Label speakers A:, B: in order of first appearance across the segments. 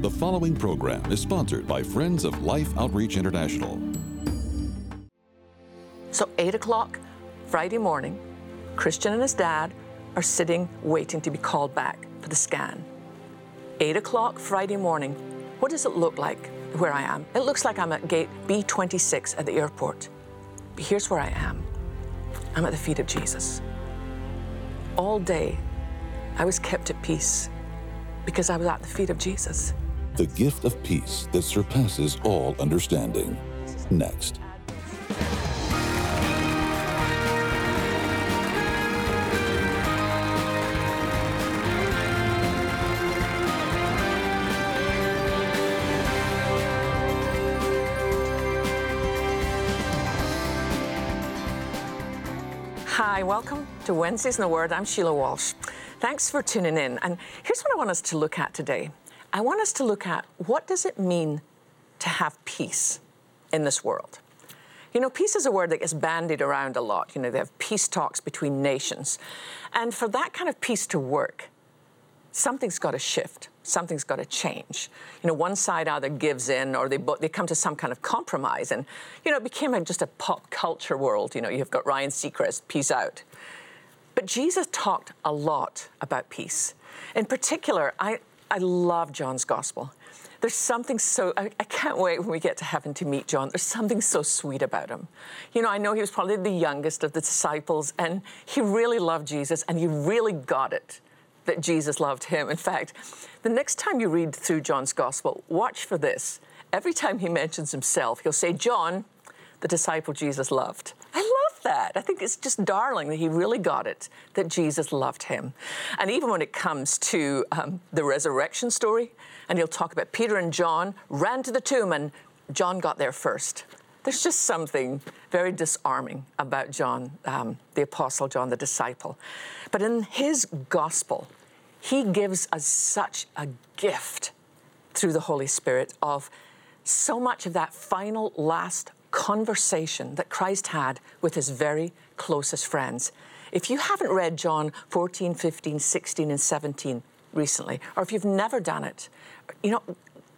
A: The following program is sponsored by Friends of Life Outreach International.
B: So, 8 o'clock Friday morning, Christian and his dad are sitting waiting to be called back for the scan. 8 o'clock Friday morning, what does it look like where I am? It looks like I'm at gate B26 at the airport. But here's where I am I'm at the feet of Jesus. All day, I was kept at peace because I was at the feet of Jesus.
A: The gift of peace that surpasses all understanding. Next.
B: Hi, welcome to Wednesdays in the Word. I'm Sheila Walsh. Thanks for tuning in. And here's what I want us to look at today. I want us to look at what does it mean to have peace in this world? You know, peace is a word that gets bandied around a lot. You know, they have peace talks between nations. And for that kind of peace to work, something's got to shift. Something's got to change. You know, one side either gives in or they, they come to some kind of compromise. And, you know, it became a, just a pop culture world. You know, you've got Ryan Seacrest, peace out. But Jesus talked a lot about peace. In particular, I, I love John's gospel. There's something so, I, I, can't wait when we get to heaven to meet John. There's something so sweet about him. You know, I know he was probably the youngest of the disciples, and he really loved Jesus, and he really got it that Jesus loved him. In fact, the next time you read through John's gospel, watch for this. Every time he mentions himself, he'll say, John, the disciple Jesus loved. I love that. I think it's just darling that he really got it, that Jesus loved him. And even when it comes to um, the resurrection story, and he'll talk about Peter and John ran to the tomb and John got there first. There's just something very disarming about John, um, the apostle John, the disciple. But in his gospel, he gives us such a gift through the Holy Spirit of so much of that final, last conversation that Christ had with his very closest friends. If you haven't read John 14, 15, 16, and 17 recently, or if you've never done it, you know,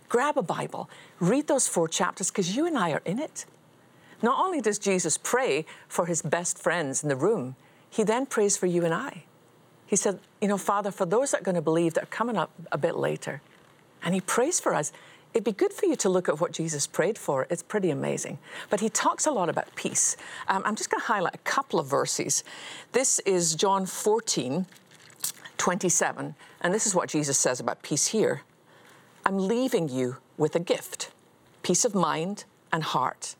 B: grab a Bible, read those four chapters because you and I are in it. Not only does Jesus pray for his best friends in the room, he then prays for you and I. He said, You know, Father, for those that are going to believe that are coming up a bit later, and he prays for us. It'd be good for you to look at what Jesus prayed for. It's pretty amazing. But he talks a lot about peace. Um, I'm just going to highlight a couple of verses. This is John 14, 27, and this is what Jesus says about peace here. I'm leaving you with a gift peace of mind and heart.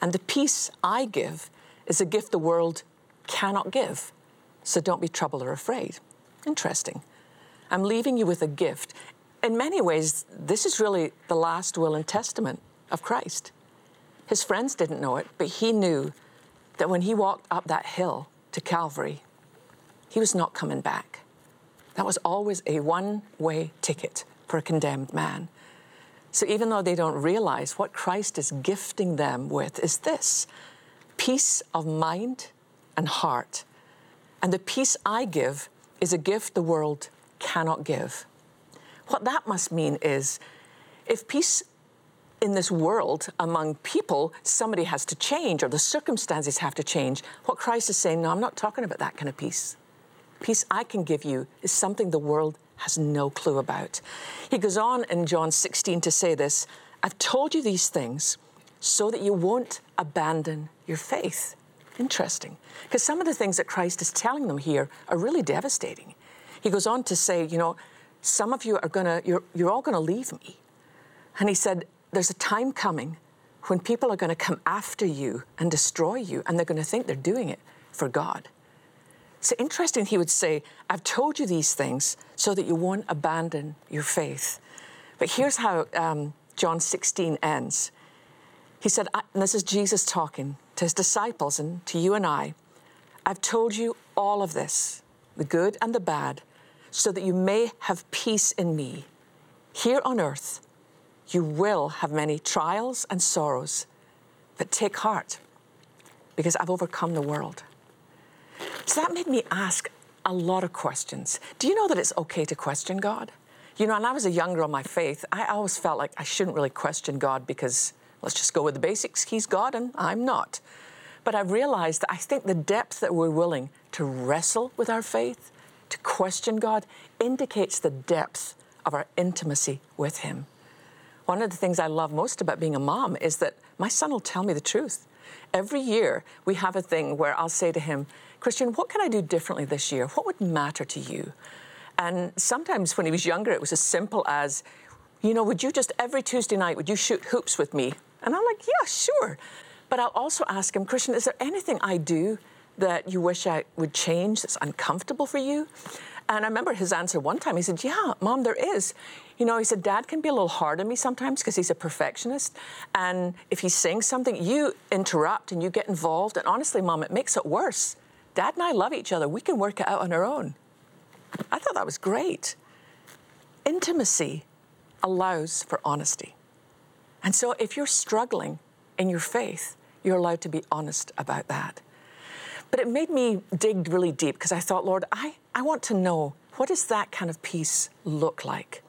B: And the peace I give is a gift the world cannot give. So don't be troubled or afraid. Interesting. I'm leaving you with a gift. In many ways, this is really the last will and testament of Christ. His friends didn't know it, but he knew that when he walked up that hill to Calvary, he was not coming back. That was always a one way ticket for a condemned man. So even though they don't realize what Christ is gifting them with is this peace of mind and heart. And the peace I give is a gift the world cannot give. What that must mean is if peace in this world among people, somebody has to change or the circumstances have to change, what Christ is saying, no, I'm not talking about that kind of peace. Peace I can give you is something the world has no clue about. He goes on in John 16 to say this I've told you these things so that you won't abandon your faith. Interesting. Because some of the things that Christ is telling them here are really devastating. He goes on to say, you know, some of you are going to, you're, you're all going to leave me. And he said, there's a time coming when people are going to come after you and destroy you, and they're going to think they're doing it for God. So interesting, he would say, I've told you these things so that you won't abandon your faith. But here's how um, John 16 ends. He said, this is Jesus talking to his disciples and to you and I I've told you all of this, the good and the bad, so that you may have peace in me. Here on earth, you will have many trials and sorrows, but take heart because I've overcome the world. So that made me ask a lot of questions. Do you know that it's okay to question God? You know, when I was a young girl, my faith, I always felt like I shouldn't really question God because let's just go with the basics. He's God and I'm not. But I've realized that I think the depth that we're willing to wrestle with our faith, to question God, indicates the depth of our intimacy with Him. One of the things I love most about being a mom is that my son will tell me the truth. Every year, we have a thing where I'll say to him, Christian, what can I do differently this year? What would matter to you? And sometimes when he was younger, it was as simple as, you know, would you just every Tuesday night, would you shoot hoops with me? And I'm like, yeah, sure. But I'll also ask him, Christian, is there anything I do that you wish I would change that's uncomfortable for you? And I remember his answer one time. He said, Yeah, mom, there is. You know, he said, Dad can be a little hard on me sometimes because he's a perfectionist. And if he's saying something, you interrupt and you get involved. And honestly, mom, it makes it worse. Dad and I love each other. We can work it out on our own. I thought that was great. Intimacy allows for honesty. And so if you're struggling in your faith, you're allowed to be honest about that. But it made me dig really deep because I thought, Lord, I, I want to know what does that kind of peace look like?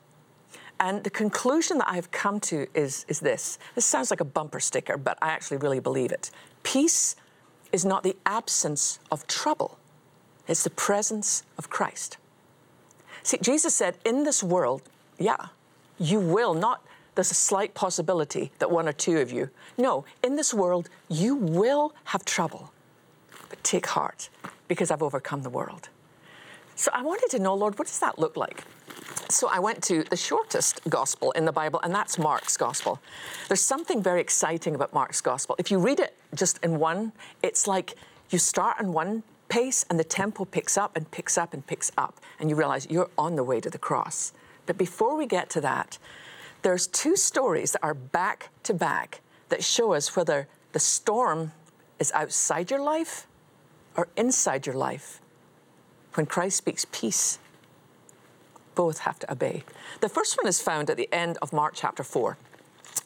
B: And the conclusion that I've come to is, is this. This sounds like a bumper sticker, but I actually really believe it. Peace is not the absence of trouble, it's the presence of Christ. See, Jesus said, in this world, yeah, you will not, there's a slight possibility that one or two of you, no, in this world, you will have trouble. Take heart, because I've overcome the world. So I wanted to know, Lord, what does that look like? So I went to the shortest gospel in the Bible, and that's Mark's gospel. There's something very exciting about Mark's gospel. If you read it just in one, it's like you start in one pace and the tempo picks up and picks up and picks up, and you realize you're on the way to the cross. But before we get to that, there's two stories that are back to back that show us whether the storm is outside your life or inside your life. When Christ speaks peace, both have to obey. The first one is found at the end of Mark chapter 4.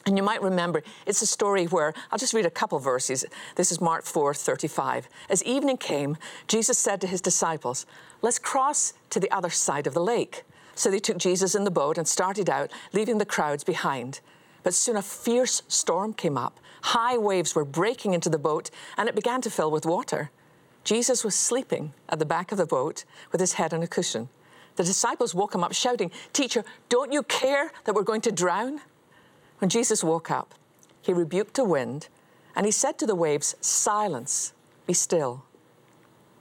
B: And you might remember, it's a story where I'll just read a couple verses. This is Mark 4 35. As evening came, Jesus said to his disciples, Let's cross to the other side of the lake. So they took Jesus in the boat and started out, leaving the crowds behind. But soon a fierce storm came up. High waves were breaking into the boat, and it began to fill with water. Jesus was sleeping at the back of the boat with his head on a cushion. The disciples woke him up shouting, Teacher, don't you care that we're going to drown? When Jesus woke up, he rebuked the wind and he said to the waves, Silence, be still.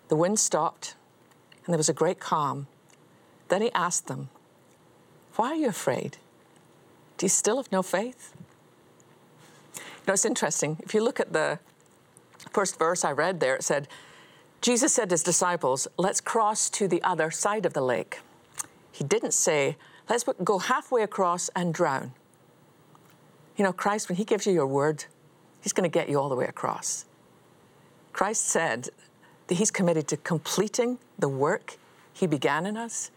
B: The wind stopped and there was a great calm. Then he asked them, Why are you afraid? Do you still have no faith? You know, it's interesting. If you look at the first verse I read there, it said, Jesus said to his disciples, Let's cross to the other side of the lake. He didn't say, let's go halfway across and drown. You know, Christ, when He gives you your word, He's going to get you all the way across. Christ said that He's committed to completing the work He began in us.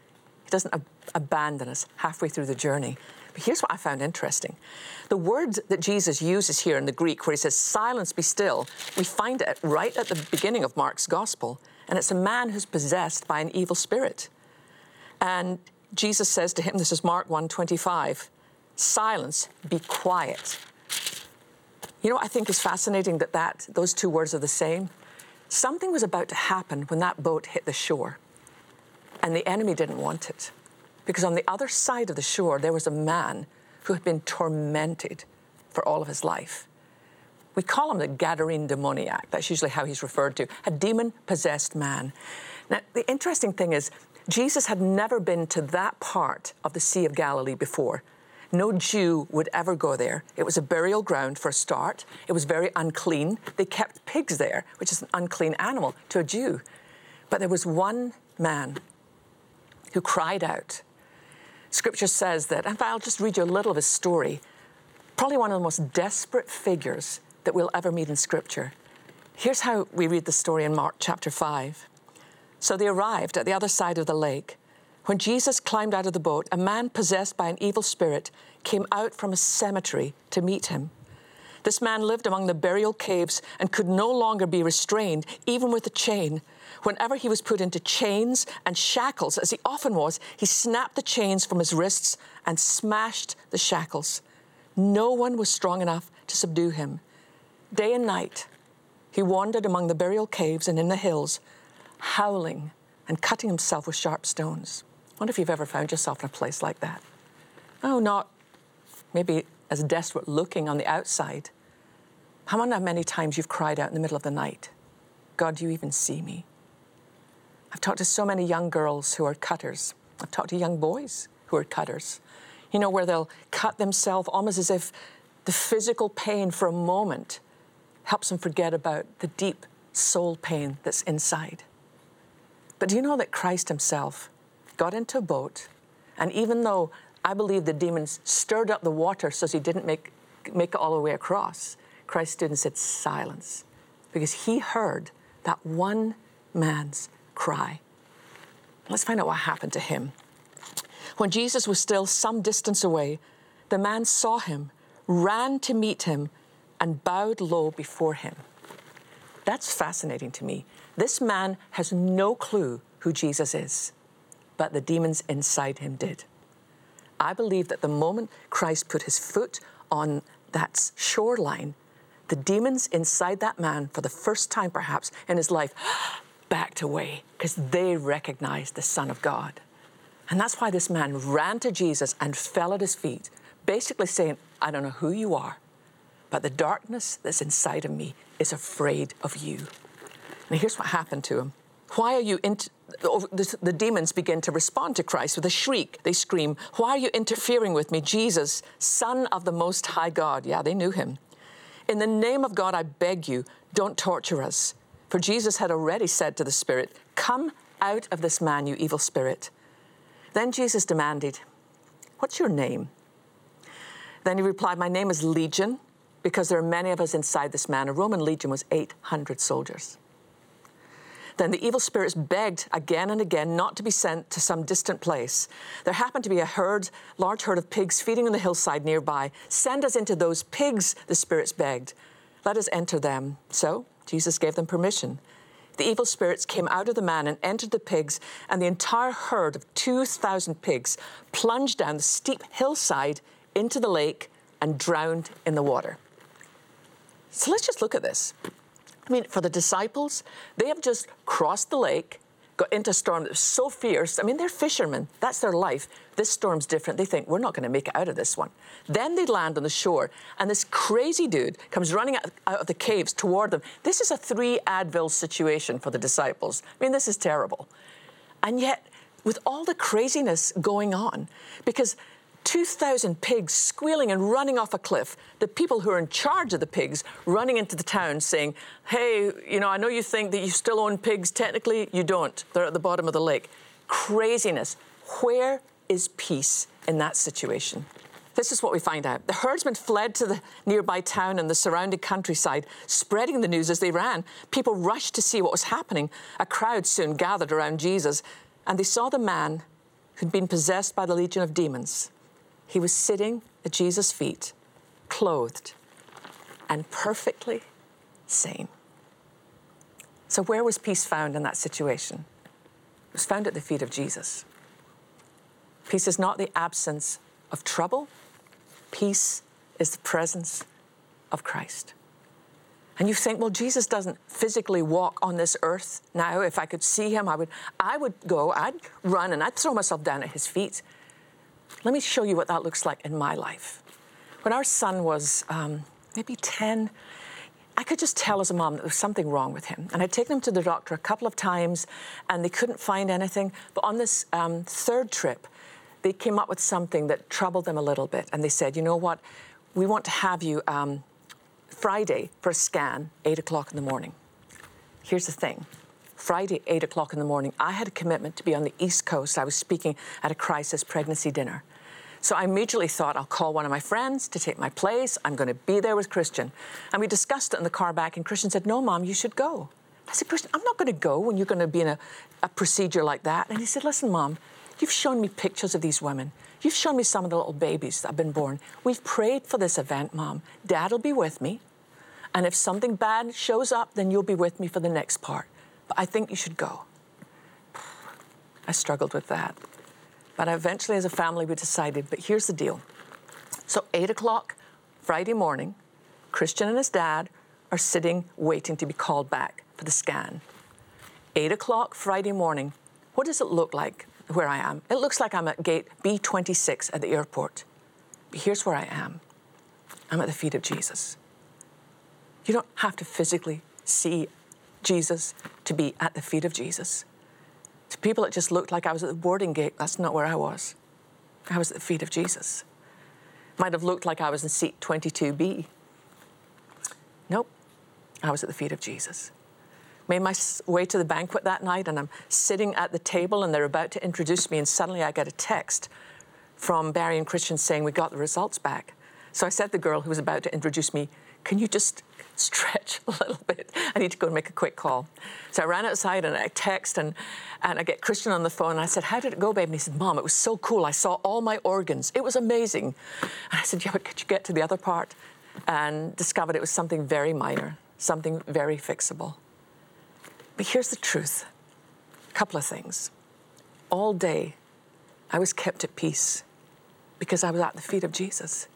B: He doesn't ab- abandon us halfway through the journey. But here's what I found interesting. The word that Jesus uses here in the Greek, where he says, silence, be still, we find it right at the beginning of Mark's gospel. And it's a man who's possessed by an evil spirit. And Jesus says to him, this is Mark 1:25, silence, be quiet. You know what I think is fascinating that, that those two words are the same? Something was about to happen when that boat hit the shore, and the enemy didn't want it. Because on the other side of the shore, there was a man who had been tormented for all of his life. We call him the Gadarene demoniac. That's usually how he's referred to, a demon possessed man. Now, the interesting thing is, Jesus had never been to that part of the Sea of Galilee before. No Jew would ever go there. It was a burial ground for a start. It was very unclean. They kept pigs there, which is an unclean animal to a Jew. But there was one man who cried out. Scripture says that, and I'll just read you a little of his story, probably one of the most desperate figures that we'll ever meet in Scripture. Here's how we read the story in Mark chapter 5. So they arrived at the other side of the lake. When Jesus climbed out of the boat, a man possessed by an evil spirit came out from a cemetery to meet him. This man lived among the burial caves and could no longer be restrained, even with a chain. Whenever he was put into chains and shackles, as he often was, he snapped the chains from his wrists and smashed the shackles. No one was strong enough to subdue him. Day and night, he wandered among the burial caves and in the hills, howling and cutting himself with sharp stones. I wonder if you've ever found yourself in a place like that. Oh, not maybe as desperate looking on the outside. How many times you've cried out in the middle of the night, God, do you even see me? I've talked to so many young girls who are cutters. I've talked to young boys who are cutters. You know, where they'll cut themselves almost as if the physical pain for a moment helps them forget about the deep soul pain that's inside. But do you know that Christ Himself got into a boat, and even though I believe the demons stirred up the water so He didn't make, make it all the way across, Christ stood and said, Silence, because He heard that one man's cry. Let's find out what happened to him. When Jesus was still some distance away, the man saw him, ran to meet him, and bowed low before him. That's fascinating to me. This man has no clue who Jesus is, but the demons inside him did. I believe that the moment Christ put his foot on that shoreline, the demons inside that man, for the first time perhaps in his life, backed away because they recognized the Son of God. And that's why this man ran to Jesus and fell at his feet, basically saying, I don't know who you are, but the darkness that's inside of me is afraid of you. And here's what happened to him. Why are you oh, the, the demons begin to respond to Christ with a shriek. They scream, Why are you interfering with me, Jesus, Son of the Most High God? Yeah, they knew him. In the name of God, I beg you, don't torture us. For Jesus had already said to the spirit, Come out of this man, you evil spirit. Then Jesus demanded, What's your name? Then he replied, My name is Legion, because there are many of us inside this man. A Roman legion was 800 soldiers. Then the evil spirits begged again and again not to be sent to some distant place. There happened to be a herd, large herd of pigs feeding on the hillside nearby. Send us into those pigs, the spirits begged. Let us enter them. So Jesus gave them permission. The evil spirits came out of the man and entered the pigs, and the entire herd of 2,000 pigs plunged down the steep hillside into the lake and drowned in the water. So let's just look at this. I mean, for the disciples, they have just crossed the lake, got into a storm that was so fierce. I mean, they're fishermen, that's their life. This storm's different. They think, we're not going to make it out of this one. Then they land on the shore, and this crazy dude comes running out, of the caves toward them. This is a three Advil situation for the disciples. I mean, this is terrible. And yet, with all the craziness going on, because 2,000 pigs squealing and running off a cliff. The people who are in charge of the pigs running into the town saying, Hey, you know, I know you think that you still own pigs. Technically, you don't. They're at the bottom of the lake. Craziness. Where is peace in that situation? This is what we find out. The herdsmen fled to the nearby town and the surrounding countryside, spreading the news as they ran. People rushed to see what was happening. A crowd soon gathered around Jesus, and they saw the man who'd been possessed by the legion of demons he was sitting at Jesus' feet, clothed and perfectly sane. So, where was peace found in that situation? It was found at the feet of Jesus. Peace is not the absence of trouble, peace is the presence of Christ. And you think, well, Jesus doesn't physically walk on this earth now. If I could see him, I would, I would go, I'd run, and I'd throw myself down at his feet. Let me show you what that looks like in my life. When our son was um, maybe 10, I could just tell as a mom that there was something wrong with him. And I'd taken him to the doctor a couple of times and they couldn't find anything. But on this um, third trip, they came up with something that troubled them a little bit. And they said, you know what? We want to have you um, Friday for a scan, 8 o'clock in the morning. Here's the thing Friday, 8 o'clock in the morning, I had a commitment to be on the East Coast. I was speaking at a crisis pregnancy dinner. So I immediately thought, I'll call one of my friends to take my place. I'm going to be there with Christian. And we discussed it in the car back, and Christian said, No, Mom, you should go. I said, Christian, I'm not going to go when you're going to be in a, a procedure like that. And he said, Listen, Mom, You've shown me pictures of these women. You've shown me some of the little babies that have been born. We've prayed for this event, Mom. Dad will be with me. And if something bad shows up, then you'll be with me for the next part. But I think you should go. I struggled with that. But eventually, as a family, we decided, but here's the deal. So, 8 o'clock Friday morning, Christian and his dad are sitting waiting to be called back for the scan. 8 o'clock Friday morning, what does it look like where I am? It looks like I'm at gate B26 at the airport. But here's where I am I'm at the feet of Jesus. You don't have to physically see Jesus to be at the feet of Jesus. To people, it just looked like I was at the boarding gate. That's not where I was. I was at the feet of Jesus. Might have looked like I was in seat 22B. Nope, I was at the feet of Jesus. Made my way to the banquet that night, and I'm sitting at the table, and they're about to introduce me, and suddenly I get a text from Barry and Christian saying, We got the results back. So I said to the girl who was about to introduce me, Can you just stretch a little bit. I need to go and make a quick call. So I ran outside and I text and, and I get Christian on the phone. And I said, How did it go, babe? And he said, Mom, it was so cool. I saw all my organs. It was amazing. And I said, Yeah, but could you get to the other part? And discovered it was something very minor, something very fixable. But here's the truth a couple of things. All day, I was kept at peace because I was at the feet of Jesus.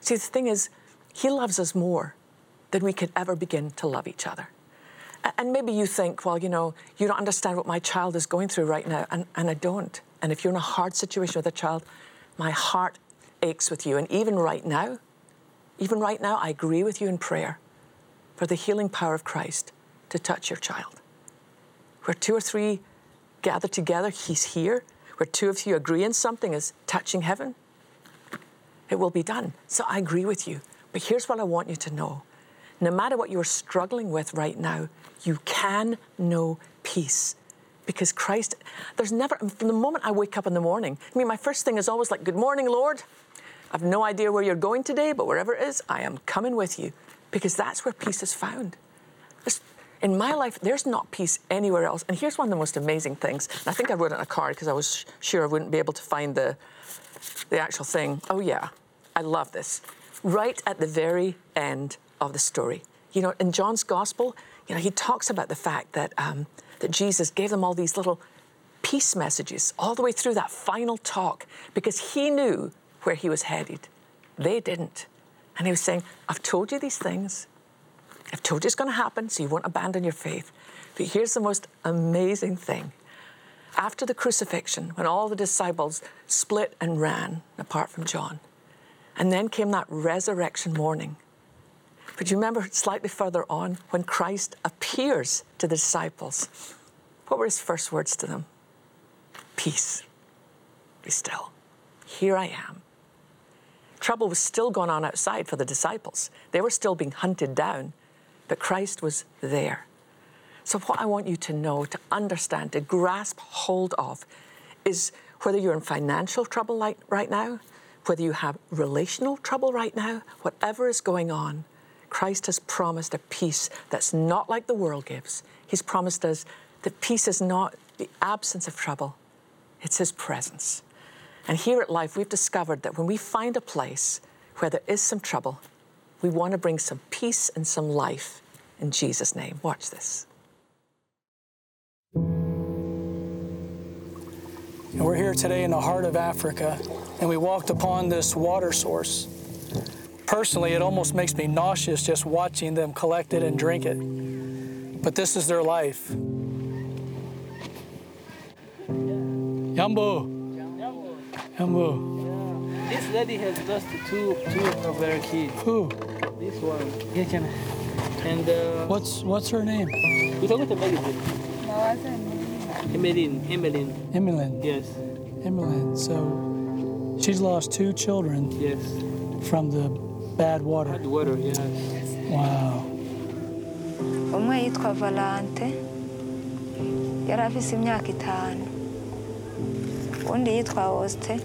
B: See, the thing is, He loves us more than we could ever begin to love each other. And maybe you think, well, you know, you don't understand what my child is going through right now. And, and I don't. And if you're in a hard situation with a child, my heart aches with you. And even right now, even right now, I agree with you in prayer for the healing power of Christ to touch your child. Where two or three gather together, He's here. Where two of you agree in something is touching heaven, it will be done. So I agree with you. But here's what I want you to know no matter what you're struggling with right now, you can know peace. Because Christ, there's never, from the moment I wake up in the morning, I mean, my first thing is always like, Good morning, Lord. I've no idea where you're going today, but wherever it is, I am coming with you. Because that's where peace is found. There's, in my life, there's not peace anywhere else. And here's one of the most amazing things. I think I wrote it on a card because I was sure I wouldn't be able to find the, the actual thing. Oh, yeah, I love this. Right at the very end of the story. You know, in John's gospel, you know, he talks about the fact that, um, that Jesus gave them all these little peace messages all the way through that final talk because he knew where he was headed. They didn't. And he was saying, I've told you these things. I've told you it's going to happen, so you won't abandon your faith. But here's the most amazing thing. After the crucifixion, when all the disciples split and ran, apart from John, and then came that resurrection morning, but you remember slightly further on when Christ appears to the disciples, what were his first words to them? Peace. Be still. Here I am. Trouble was still going on outside for the disciples. They were still being hunted down, but Christ was there. So, what I want you to know, to understand, to grasp hold of, is whether you're in financial trouble right now, whether you have relational trouble right now, whatever is going on, Christ has promised a peace that's not like the world gives. He's promised us that peace is not the absence of trouble, it's His presence. And here at Life, we've discovered that when we find a place where there is some trouble, we want to bring some peace and some life in Jesus' name. Watch this.
C: We're here today in the heart of Africa, and we walked upon this water source. Personally, it almost makes me nauseous just watching them collect it and drink it. But this is their life. Yambo. Yambo.
D: This lady has lost two, two of her kids.
C: Who?
D: This one. Yeah, can And uh,
C: What's what's her name?
D: we talk to Emily. Emeline. Emeline.
C: Emmeline.
D: Yes.
C: Emmeline. So she's lost two children
D: Yes.
C: from the bad water.
D: Hot water. Yes.
C: Wow.
E: umwe yitwa valante yari afise imyaka itanu undi yitwa osite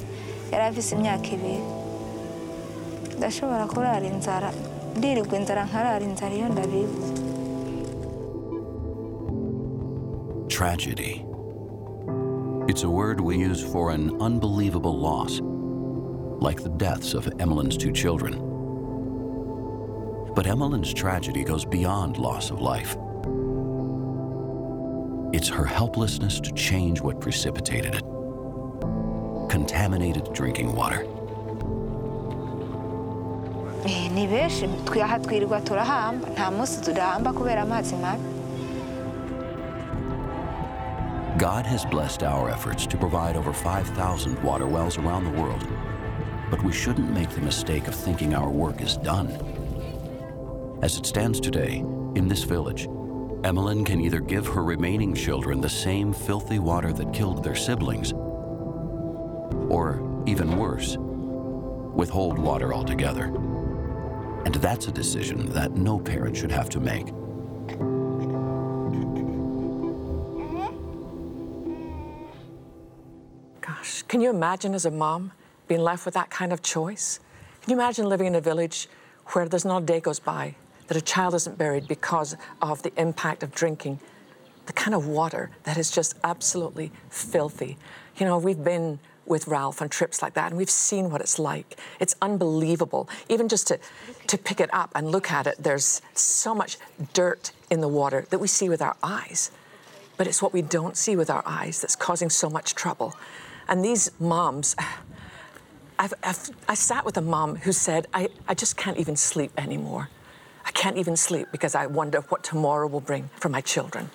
E: yari afise imyaka ibiri ndashobora kurara inzara ndirirwa inzara nkarara inzara iyo ndabizi
F: tragedy, It's a word we use for an unbelievable loss, like the deaths of Emmeline's two children. But Emmeline's tragedy goes beyond loss of life. It's her helplessness to change what precipitated it contaminated drinking water.
E: Eh, ni benshi twiha twirirwa turahamba nta munsi tudahamba kubera amazi mabi
F: God has blessed our efforts to provide over 5,000 water wells around the world, but we shouldn't make the mistake of thinking our work is done. As it stands today, in this village, Emmeline can either give her remaining children the same filthy water that killed their siblings, or even worse, withhold water altogether. And that's a decision that no parent should have to make.
B: Gosh, can you imagine as a mom being left with that kind of choice? Can you imagine living in a village where there's not a day goes by that a child isn't buried because of the impact of drinking the kind of water that is just absolutely filthy? You know, we've been with Ralph on trips like that, and we've seen what it's like. It's unbelievable. Even just to, to pick it up and look at it, there's so much dirt in the water that we see with our eyes. But it's what we don't see with our eyes that's causing so much trouble. And these moms, I've, I've, I sat with a mom who said, I, I just can't even sleep anymore. I can't even sleep because I wonder what tomorrow will bring for my children.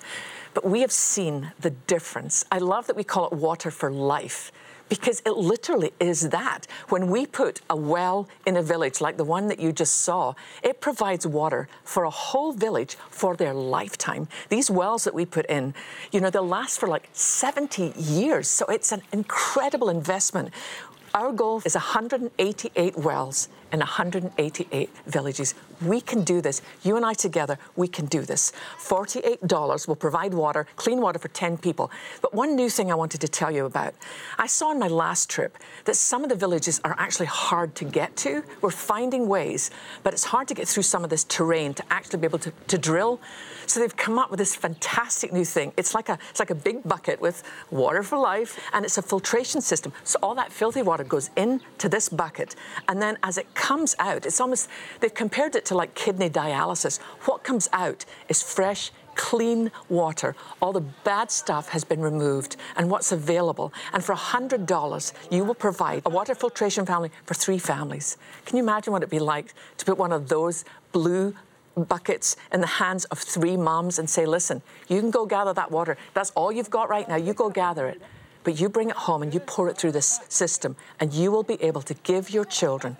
B: But we have seen the difference. I love that we call it water for life because it literally is that. When we put a well in a village like the one that you just saw, it provides water for a whole village for their lifetime. These wells that we put in, you know, they'll last for like 70 years. So it's an incredible investment. Our goal is 188 wells in 188 villages. We can do this. You and I together, we can do this. $48 will provide water, clean water for 10 people. But one new thing I wanted to tell you about. I saw on my last trip that some of the villages are actually hard to get to. We're finding ways, but it's hard to get through some of this terrain to actually be able to, to drill. So they've come up with this fantastic new thing. It's like a it's like a big bucket with water for life, and it's a filtration system. So all that filthy water goes into this bucket, and then as it comes out, it's almost they've compared it to like kidney dialysis. What comes out is fresh clean water. All the bad stuff has been removed and what's available. And for $100, you will provide a water filtration family for three families. Can you imagine what it'd be like to put one of those blue buckets in the hands of three moms and say, listen, you can go gather that water. That's all you've got right now. You go gather it. But you bring it home and you pour it through this system, and you will be able to give your children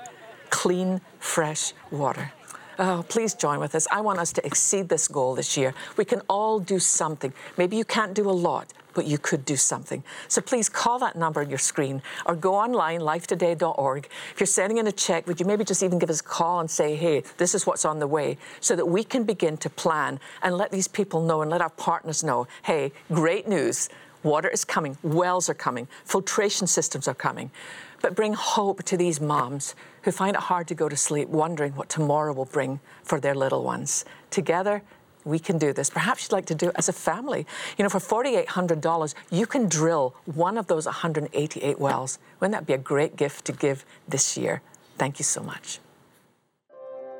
B: clean, fresh water. Oh, please join with us. I want us to exceed this goal this year. We can all do something. Maybe you can't do a lot, but you could do something. So please call that number on your screen or go online, lifetoday.org. If you're sending in a check, would you maybe just even give us a call and say, hey, this is what's on the way, so that we can begin to plan and let these people know and let our partners know, hey, great news. Water is coming, wells are coming, filtration systems are coming. But bring hope to these moms who find it hard to go to sleep, wondering what tomorrow will bring for their little ones. Together, we can do this. Perhaps you'd like to do it as a family. You know, for $4,800, you can drill one of those 188 wells. Wouldn't that be a great gift to give this year? Thank you so much.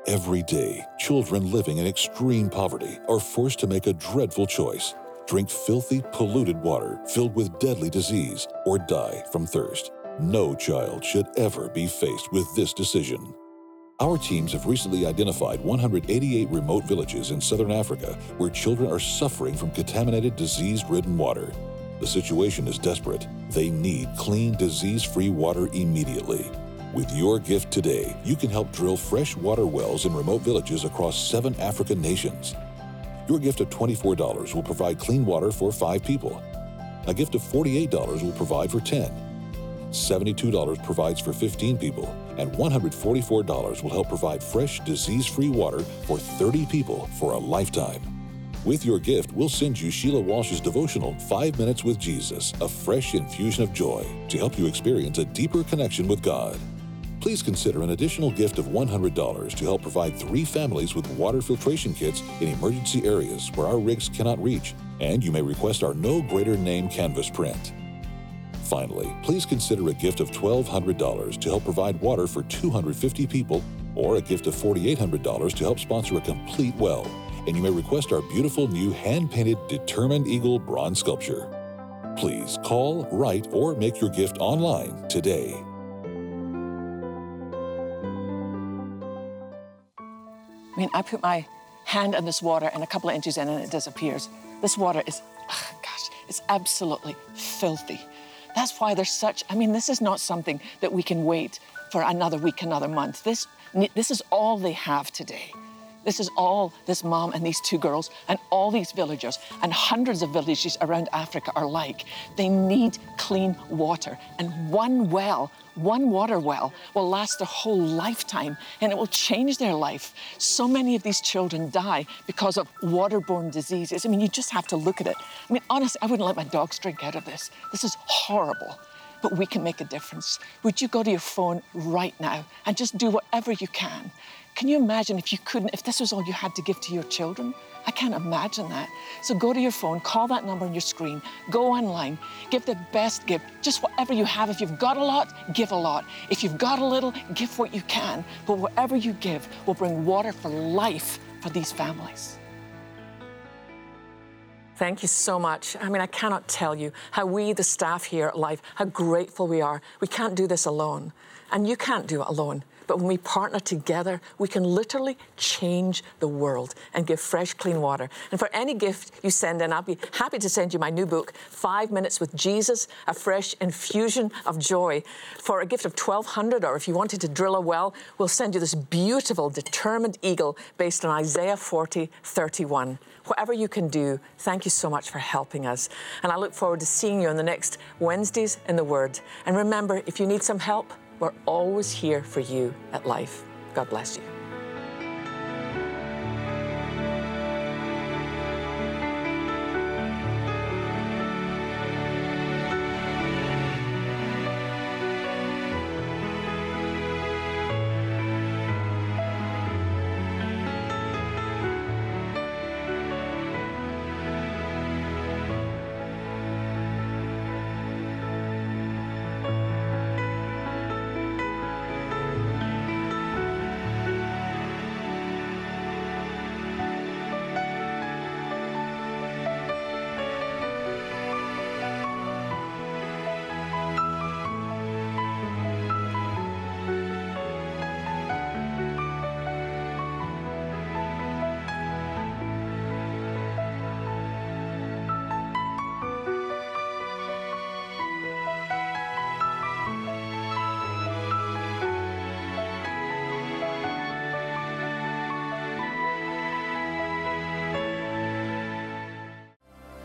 A: Every day, children living in extreme poverty are forced to make a dreadful choice drink filthy, polluted water filled with deadly disease or die from thirst. No child should ever be faced with this decision. Our teams have recently identified 188 remote villages in southern Africa where children are suffering from contaminated, disease ridden water. The situation is desperate. They need clean, disease free water immediately. With your gift today, you can help drill fresh water wells in remote villages across seven African nations. Your gift of $24 will provide clean water for five people. A gift of $48 will provide for 10. $72 provides for 15 people, and $144 will help provide fresh, disease free water for 30 people for a lifetime. With your gift, we'll send you Sheila Walsh's devotional, Five Minutes with Jesus, a fresh infusion of joy to help you experience a deeper connection with God. Please consider an additional gift of $100 to help provide three families with water filtration kits in emergency areas where our rigs cannot reach, and you may request our No Greater Name canvas print. Finally, please consider a gift of $1,200 to help provide water for 250 people or a gift of $4,800 to help sponsor a complete well. And you may request our beautiful new hand painted Determined Eagle bronze sculpture. Please call, write, or make your gift online today.
B: I mean, I put my hand in this water and a couple of inches in and it disappears. This water is, ugh, gosh, it's absolutely filthy. That's why there's such, I mean, this is not something that we can wait for another week, another month. This, this is all they have today. This is all this mom and these two girls and all these villagers and hundreds of villages around Africa are like. They need clean water. And one well, one water well, will last their whole lifetime and it will change their life. So many of these children die because of waterborne diseases. I mean, you just have to look at it. I mean, honestly, I wouldn't let my dogs drink out of this. This is horrible but we can make a difference. Would you go to your phone right now and just do whatever you can? Can you imagine if you couldn't, if this was all you had to give to your children? I can't imagine that. So go to your phone, call that number on your screen, go online, give the best gift, just whatever you have. If you've got a lot, give a lot. If you've got a little, give what you can. But whatever you give will bring water for life for these families. Thank you so much. I mean, I cannot tell you how we, the staff here at Life, how grateful we are. We can't do this alone, and you can't do it alone. But when we partner together, we can literally change the world and give fresh, clean water. And for any gift you send in, I'll be happy to send you my new book, Five Minutes with Jesus, a fresh infusion of joy. For a gift of 1200 or if you wanted to drill a well, we'll send you this beautiful, determined eagle based on Isaiah 40, 31. Whatever you can do, thank you so much for helping us. And I look forward to seeing you on the next Wednesdays in the Word. And remember, if you need some help, we're always here for you at Life. God bless you.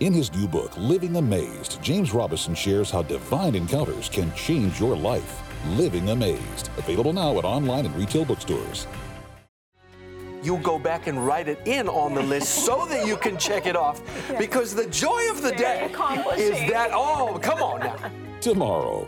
A: In his new book, Living Amazed, James Robison shares how divine encounters can change your life. Living Amazed. Available now at online and retail bookstores.
G: You'll go back and write it in on the list so that you can check it off. Because the joy of the day is that, oh, come on now.
A: Tomorrow.